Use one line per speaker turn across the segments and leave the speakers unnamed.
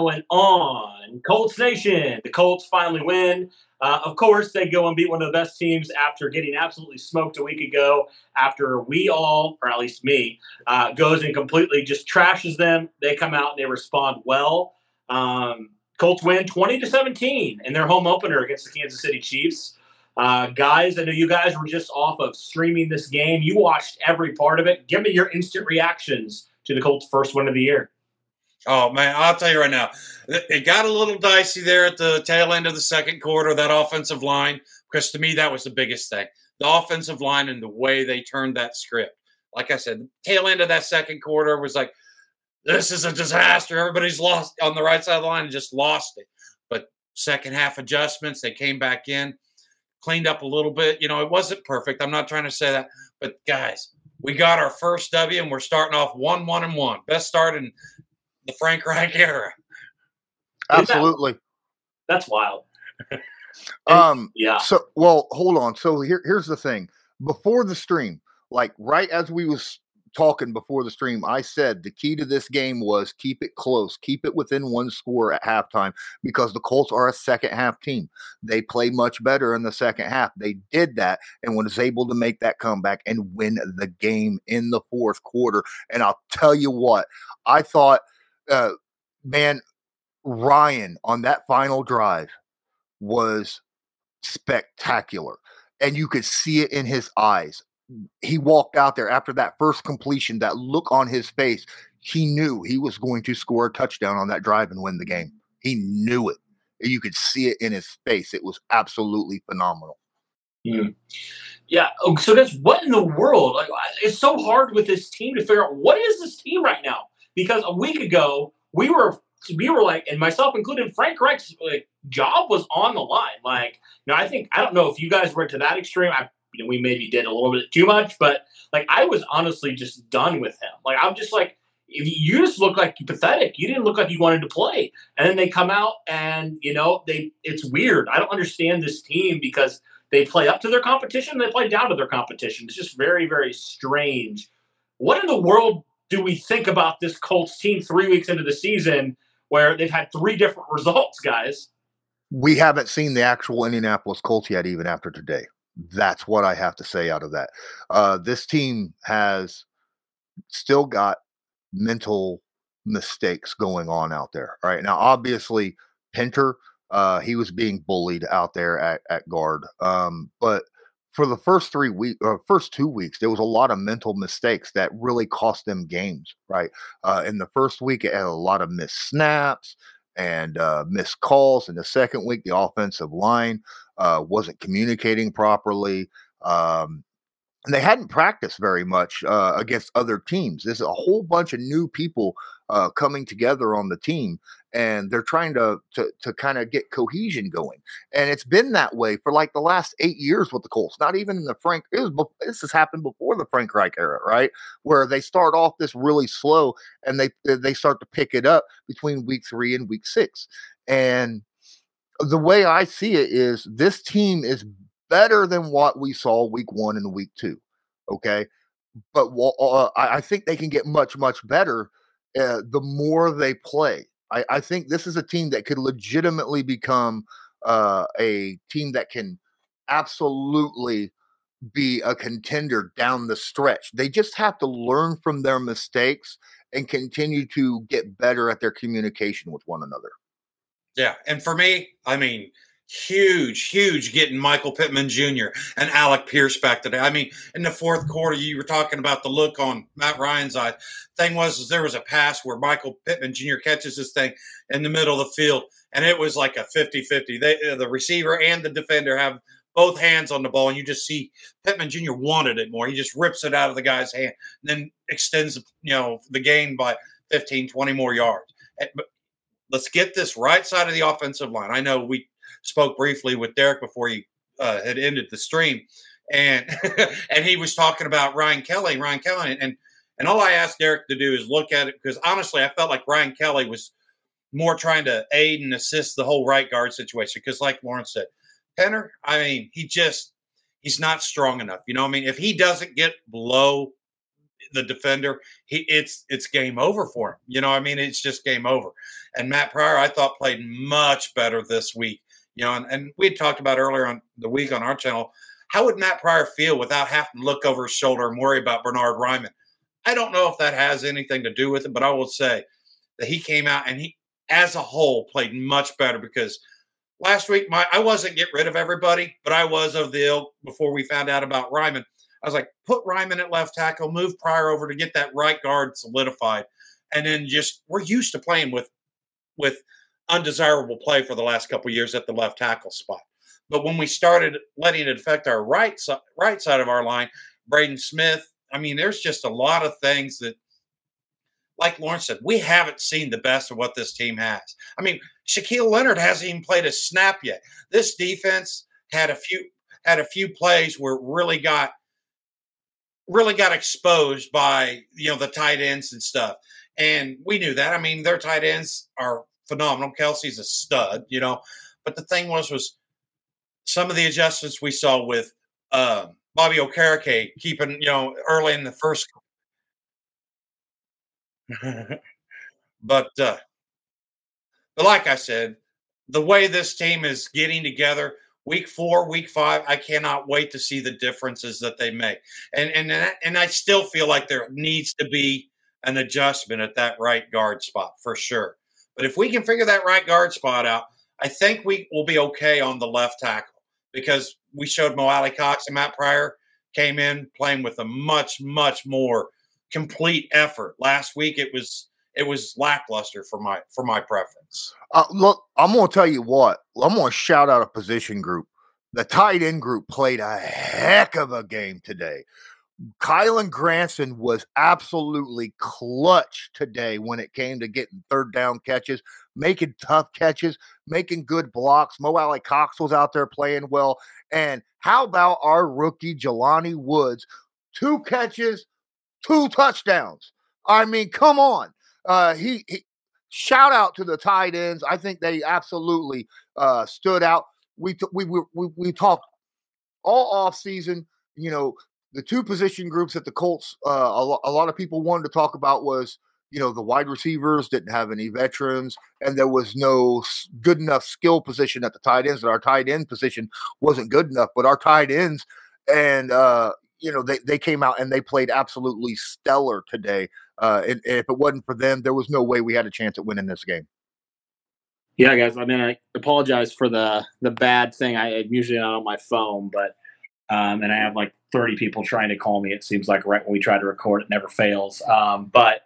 Going on? Colts Nation. The Colts finally win. Uh, of course, they go and beat one of the best teams after getting absolutely smoked a week ago. After we all, or at least me, uh, goes and completely just trashes them. They come out and they respond well. Um, Colts win 20 to 17 in their home opener against the Kansas City Chiefs. Uh, guys, I know you guys were just off of streaming this game. You watched every part of it. Give me your instant reactions to the Colts' first win of the year.
Oh man, I'll tell you right now, it got a little dicey there at the tail end of the second quarter. That offensive line, because to me that was the biggest thing. The offensive line and the way they turned that script. Like I said, tail end of that second quarter was like, this is a disaster. Everybody's lost on the right side of the line and just lost it. But second half adjustments, they came back in, cleaned up a little bit. You know, it wasn't perfect. I'm not trying to say that, but guys, we got our first W and we're starting off one, one, and one. Best start in the Frank Reich era.
Absolutely.
That's wild.
and, um
yeah.
So well, hold on. So here here's the thing. Before the stream, like right as we was talking before the stream, I said the key to this game was keep it close, keep it within one score at halftime because the Colts are a second half team. They play much better in the second half. They did that and was able to make that comeback and win the game in the fourth quarter. And I'll tell you what, I thought uh, man, Ryan on that final drive was spectacular. And you could see it in his eyes. He walked out there after that first completion, that look on his face. He knew he was going to score a touchdown on that drive and win the game. He knew it. You could see it in his face. It was absolutely phenomenal.
Mm. Yeah. Oh, so, guys, what in the world? Like, it's so hard with this team to figure out what is this team right now because a week ago we were we were like, and myself included, Frank Reich's like, job was on the line. Like, you know, I think I don't know if you guys went to that extreme. I, you know, we maybe did a little bit too much, but like, I was honestly just done with him. Like, I'm just like, if you just look like pathetic. You didn't look like you wanted to play, and then they come out and you know they. It's weird. I don't understand this team because they play up to their competition, they play down to their competition. It's just very, very strange. What in the world do we think about this Colts team three weeks into the season where they've had three different results, guys?
We haven't seen the actual Indianapolis Colts yet, even after today. That's what I have to say out of that. Uh, this team has still got mental mistakes going on out there. Right now, obviously, Pinter, uh, he was being bullied out there at, at guard. Um, but for the first three weeks, uh, first two weeks, there was a lot of mental mistakes that really cost them games. Right uh, in the first week, it had a lot of missed snaps and uh, missed calls. In the second week, the offensive line uh, wasn't communicating properly. Um, and they hadn't practiced very much uh, against other teams. There's a whole bunch of new people uh, coming together on the team, and they're trying to to, to kind of get cohesion going. And it's been that way for like the last eight years with the Colts. Not even in the Frank. Was this has happened before the Frank Reich era, right? Where they start off this really slow, and they they start to pick it up between week three and week six. And the way I see it is this team is better than what we saw week one and week two. Okay, but uh, I think they can get much much better uh, the more they play. I, I, think this is a team that could legitimately become uh, a team that can absolutely be a contender down the stretch. They just have to learn from their mistakes and continue to get better at their communication with one another.
Yeah. And for me, I mean, huge, huge getting Michael Pittman Jr. and Alec Pierce back today. I mean, in the fourth quarter, you were talking about the look on Matt Ryan's eye. Thing was, is there was a pass where Michael Pittman Jr. catches this thing in the middle of the field, and it was like a 50 50. The receiver and the defender have both hands on the ball, and you just see Pittman Jr. wanted it more. He just rips it out of the guy's hand, and then extends you know the gain by 15, 20 more yards. Eh, let's get this right side of the offensive line. I know we spoke briefly with Derek before he uh, had ended the stream, and and he was talking about Ryan Kelly, Ryan Kelly, and and all I asked Derek to do is look at it because honestly, I felt like Ryan Kelly was more trying to aid and assist the whole right guard situation because, like Lawrence said, Pinter, I mean, he just he's not strong enough. You know, I mean, if he doesn't get below the defender, he it's it's game over for him. You know, I mean, it's just game over. And Matt Pryor, I thought played much better this week. You know, and, and we had talked about earlier on the week on our channel. How would Matt Pryor feel without having to look over his shoulder and worry about Bernhard Raimann? I don't know if that has anything to do with it, but I will say that he came out and he, as a whole, played much better because last week my I wasn't get rid of everybody, but I was of the ilk before we found out about Raimann. I was like, put Raimann at left tackle, move Pryor over to get that right guard solidified, and then just we're used to playing with with undesirable play for the last couple years at the left tackle spot. But when we started letting it affect our right side, right side of our line, Braden Smith, I mean, there's just a lot of things that, like Lawrence said, we haven't seen the best of what this team has. I mean, Shaquille Leonard hasn't even played a snap yet. This defense had a few had a few plays where it really got really got exposed by you know the tight ends and stuff. And we knew that. I mean, their tight ends are phenomenal. Kelce's a stud, you know. But the thing was, was some of the adjustments we saw with uh, Bobby Okereke keeping, you know, early in the first. but uh, but like I said, the way this team is getting together, week four, week five, I cannot wait to see the differences that they make. And and and I still feel like there needs to be an adjustment at that right guard spot for sure. But if we can figure that right guard spot out, I think we will be okay on the left tackle because we showed Mo Alie-Cox and Matt Pryor came in playing with a much, much more complete effort. Last week it was it was lackluster for my for my preference.
Uh, look, I'm gonna tell you what. I'm gonna shout out a position group. The tight end group played a heck of a game today. Kylen Granson was absolutely clutch today when it came to getting third down catches, making tough catches, making good blocks. Mo Alie-Cox was out there playing well. And how about our rookie Jelani Woods? Two catches, two touchdowns. I mean, come on. Uh, he, he shout out to the tight ends. I think they absolutely uh, stood out. We, t- we, we, we, we talked all off season, you know, the two position groups that the Colts, uh, a, lo- a lot of people wanted to talk about was, you know, the wide receivers didn't have any veterans, and there was no good enough skill position at the tight ends. That our tight end position wasn't good enough, but our tight ends and uh, you know they they came out and they played absolutely stellar today. Uh, and, and if it wasn't for them, there was no way we had a chance at winning this game.
Yeah, guys. I mean, I apologize for the the bad thing. I, am usually not on my phone, but um, and I have like 30 people trying to call me. It seems like right when we try to record, it never fails. Um, but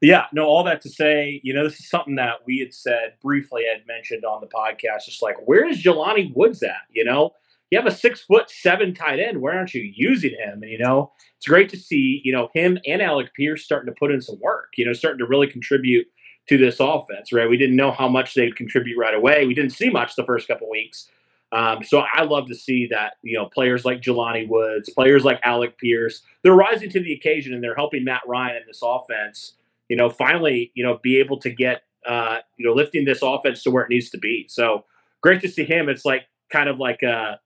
yeah, no, all that to say, you know, this is something that we had said briefly, I had mentioned on the podcast, just like, where is Jelani Woods at? You know, you have a six foot seven tight end. Where aren't you using him? And, you know, it's great to see, you know, him and Alec Pierce starting to put in some work, you know, starting to really contribute to this offense, right? We didn't know how much they'd contribute right away. We didn't see much the first couple weeks. Um, so I love to see that you know players like Jelani Woods, players like Alec Pierce, they're rising to the occasion and they're helping Matt Ryan in this offense. You know, finally, you know, be able to get uh, you know lifting this offense to where it needs to be. So great to see him. It's like kind of like a,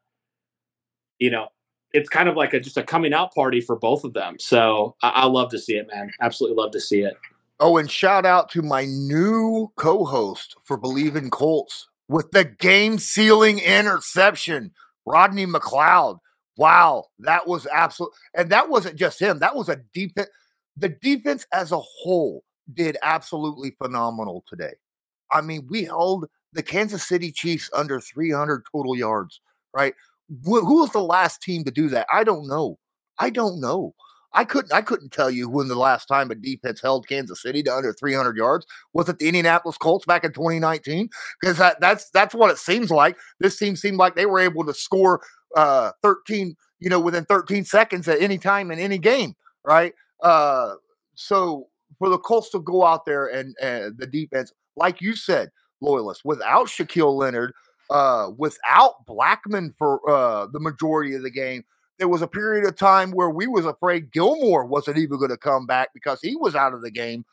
you know, it's kind of like a just a coming out party for both of them. So I, I love to see it, man. Absolutely love to see it.
Oh, and shout out to my new co-host for Believe in Colts with the game sealing interception, Rodney McLeod. Wow, that was absolute, and that wasn't just him. That was a defense. The defense as a whole did absolutely phenomenal today. I mean, we held the Kansas City Chiefs under 300 total yards, right? Who was the last team to do that? I don't know. I don't know. I couldn't. I couldn't tell you when the last time a defense held Kansas City to under 300 yards was it the Indianapolis Colts back in 2019? Because that, that's that's what it seems like. This team seemed like they were able to score uh, 13, you know, within 13 seconds at any time in any game, right? Uh, so for the Colts to go out there and the defense, like you said, loyalists, without Shaquille Leonard, uh, without Blackmon for uh, the majority of the game, there was a period of time where we was afraid Gilmore wasn't even going to come back because he was out of the game,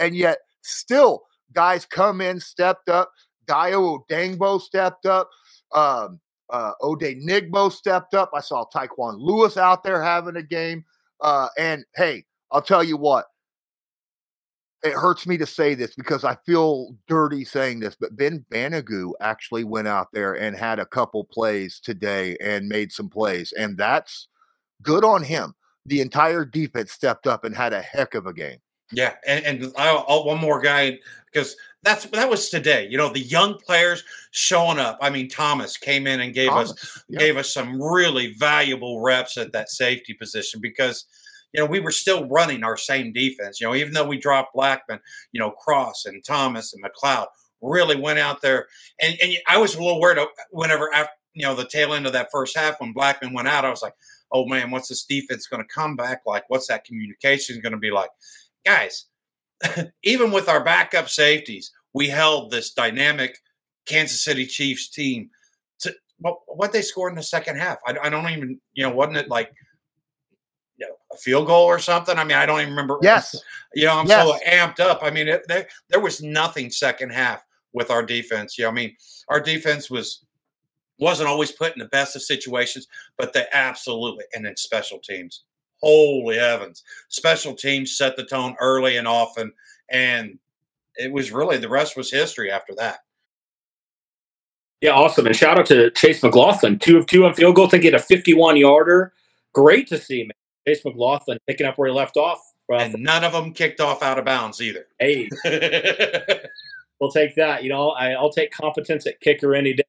and yet still guys come in, stepped up. Dayo Odeyingbo stepped up. Um, uh, Odenigbo stepped up. I saw Tyquan Lewis out there having a game. Uh, and hey, I'll tell you what, it hurts me to say this because I feel dirty saying this, but Ben Banogu actually went out there and had a couple plays today and made some plays, and that's good on him. The entire defense stepped up and had a heck of a game.
Yeah, and, and I'll, I'll, one more guy because that's that was today. You know, the young players showing up. I mean, Thomas came in and gave Thomas, us yeah. gave us some really valuable reps at that safety position because you know, we were still running our same defense. You know, even though we dropped Blackmon, you know, Cross and Thomas and McLeod really went out there. And, and I was a little worried whenever, after, you know, the tail end of that first half when Blackmon went out, I was like, oh man, what's this defense going to come back like? What's that communication going to be like? Guys, even with our backup safeties, we held this dynamic Kansas City Chiefs team to what, what they scored in the second half. I, I don't even, you know, wasn't it like a field goal or something. I mean, I don't even remember.
Yes.
You know, I'm
yes.
so amped up. I mean, it, there, there was nothing second half with our defense. You know, I mean, our defense was wasn't always put in the best of situations, but they absolutely and then special teams. Holy heavens. Special teams set the tone early and often. And it was really the rest was history after that.
Yeah, awesome. And shout out to Chase McLaughlin. Two of two on field goal, thinking a 51 yarder. Great to see, man. Chase McLaughlin picking up where he left off.
and none of them kicked off out of bounds either.
Hey, we'll take that. You know, I, will take competence at kicker any day.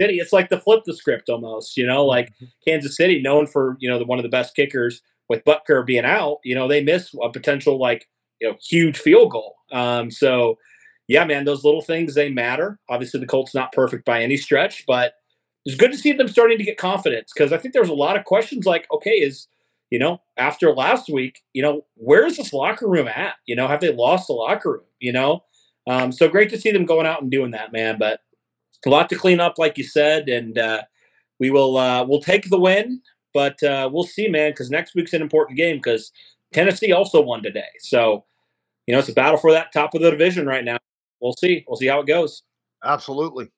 City, it's like the flip the script almost. You know, like mm-hmm. Kansas City, known for you know the, one of the best kickers with Butker being out. You know, they miss a potential like you know huge field goal. Um, so yeah, man, those little things they matter. Obviously, the Colts not perfect by any stretch, but it's good to see them starting to get confidence because I think there's a lot of questions like, okay, is you know after last week, you know where's this locker room at? You know, have they lost the locker room? You know, um, so great to see them going out and doing that, man. But a lot to clean up, like you said, and uh, we will uh, we'll take the win, but uh, we'll see, man, because next week's an important game because Tennessee also won today, so you know it's a battle for that top of the division right now. We'll see. We'll see how it goes.
Absolutely.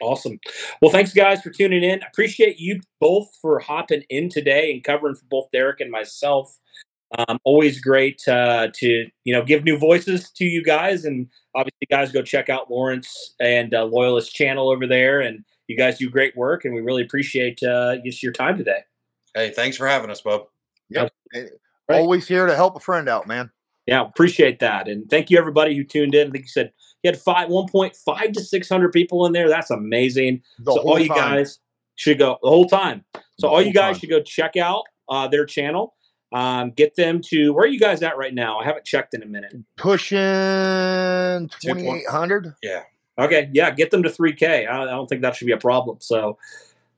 Awesome. Well, thanks guys for tuning in. Appreciate you both for hopping in today and covering for both Derek and myself. Um, always great uh, to you know give new voices to you guys, and obviously, guys, go check out Lawrence and uh, Loyalist channel over there, and you guys do great work, and we really appreciate uh, just your time today.
Hey, thanks for having us, Bob.
Yep. Right. Always here to help a friend out, man.
Yeah, appreciate that, and thank you everybody who tuned in. I think you said you had five, one point five to six hundred people in there. That's amazing. The so all you time. guys should go the whole time. So the all you guys time. should go check out uh, their channel. Um, get them to where are you guys at right now? I haven't checked in a minute.
Pushing twenty eight hundred.
Yeah.
Okay. Yeah. Get them to three K. I, I don't think that should be a problem. So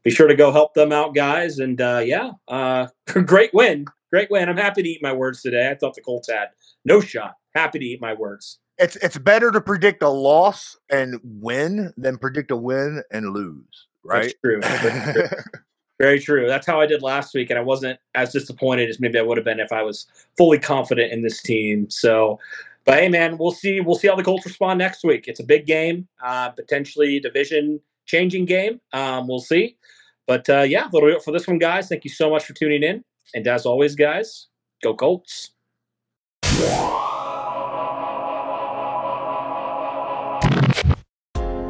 be sure to go help them out, guys. And uh, yeah, uh, great win. Great win. I'm happy to eat my words today. I thought the Colts had no shot. Happy to eat my words
it's it's better to predict a loss and win than predict a win and lose. Right?
That's true. That's true. Very true. That's how I did last week, and I wasn't as disappointed as maybe I would have been if I was fully confident in this team. So, but hey, man, we'll see. We'll see how the Colts respond next week. It's a big game, uh, potentially division changing game. Um, we'll see. But uh, yeah, that'll do it for this one, guys. Thank you so much for tuning in. And as always, guys, go Colts.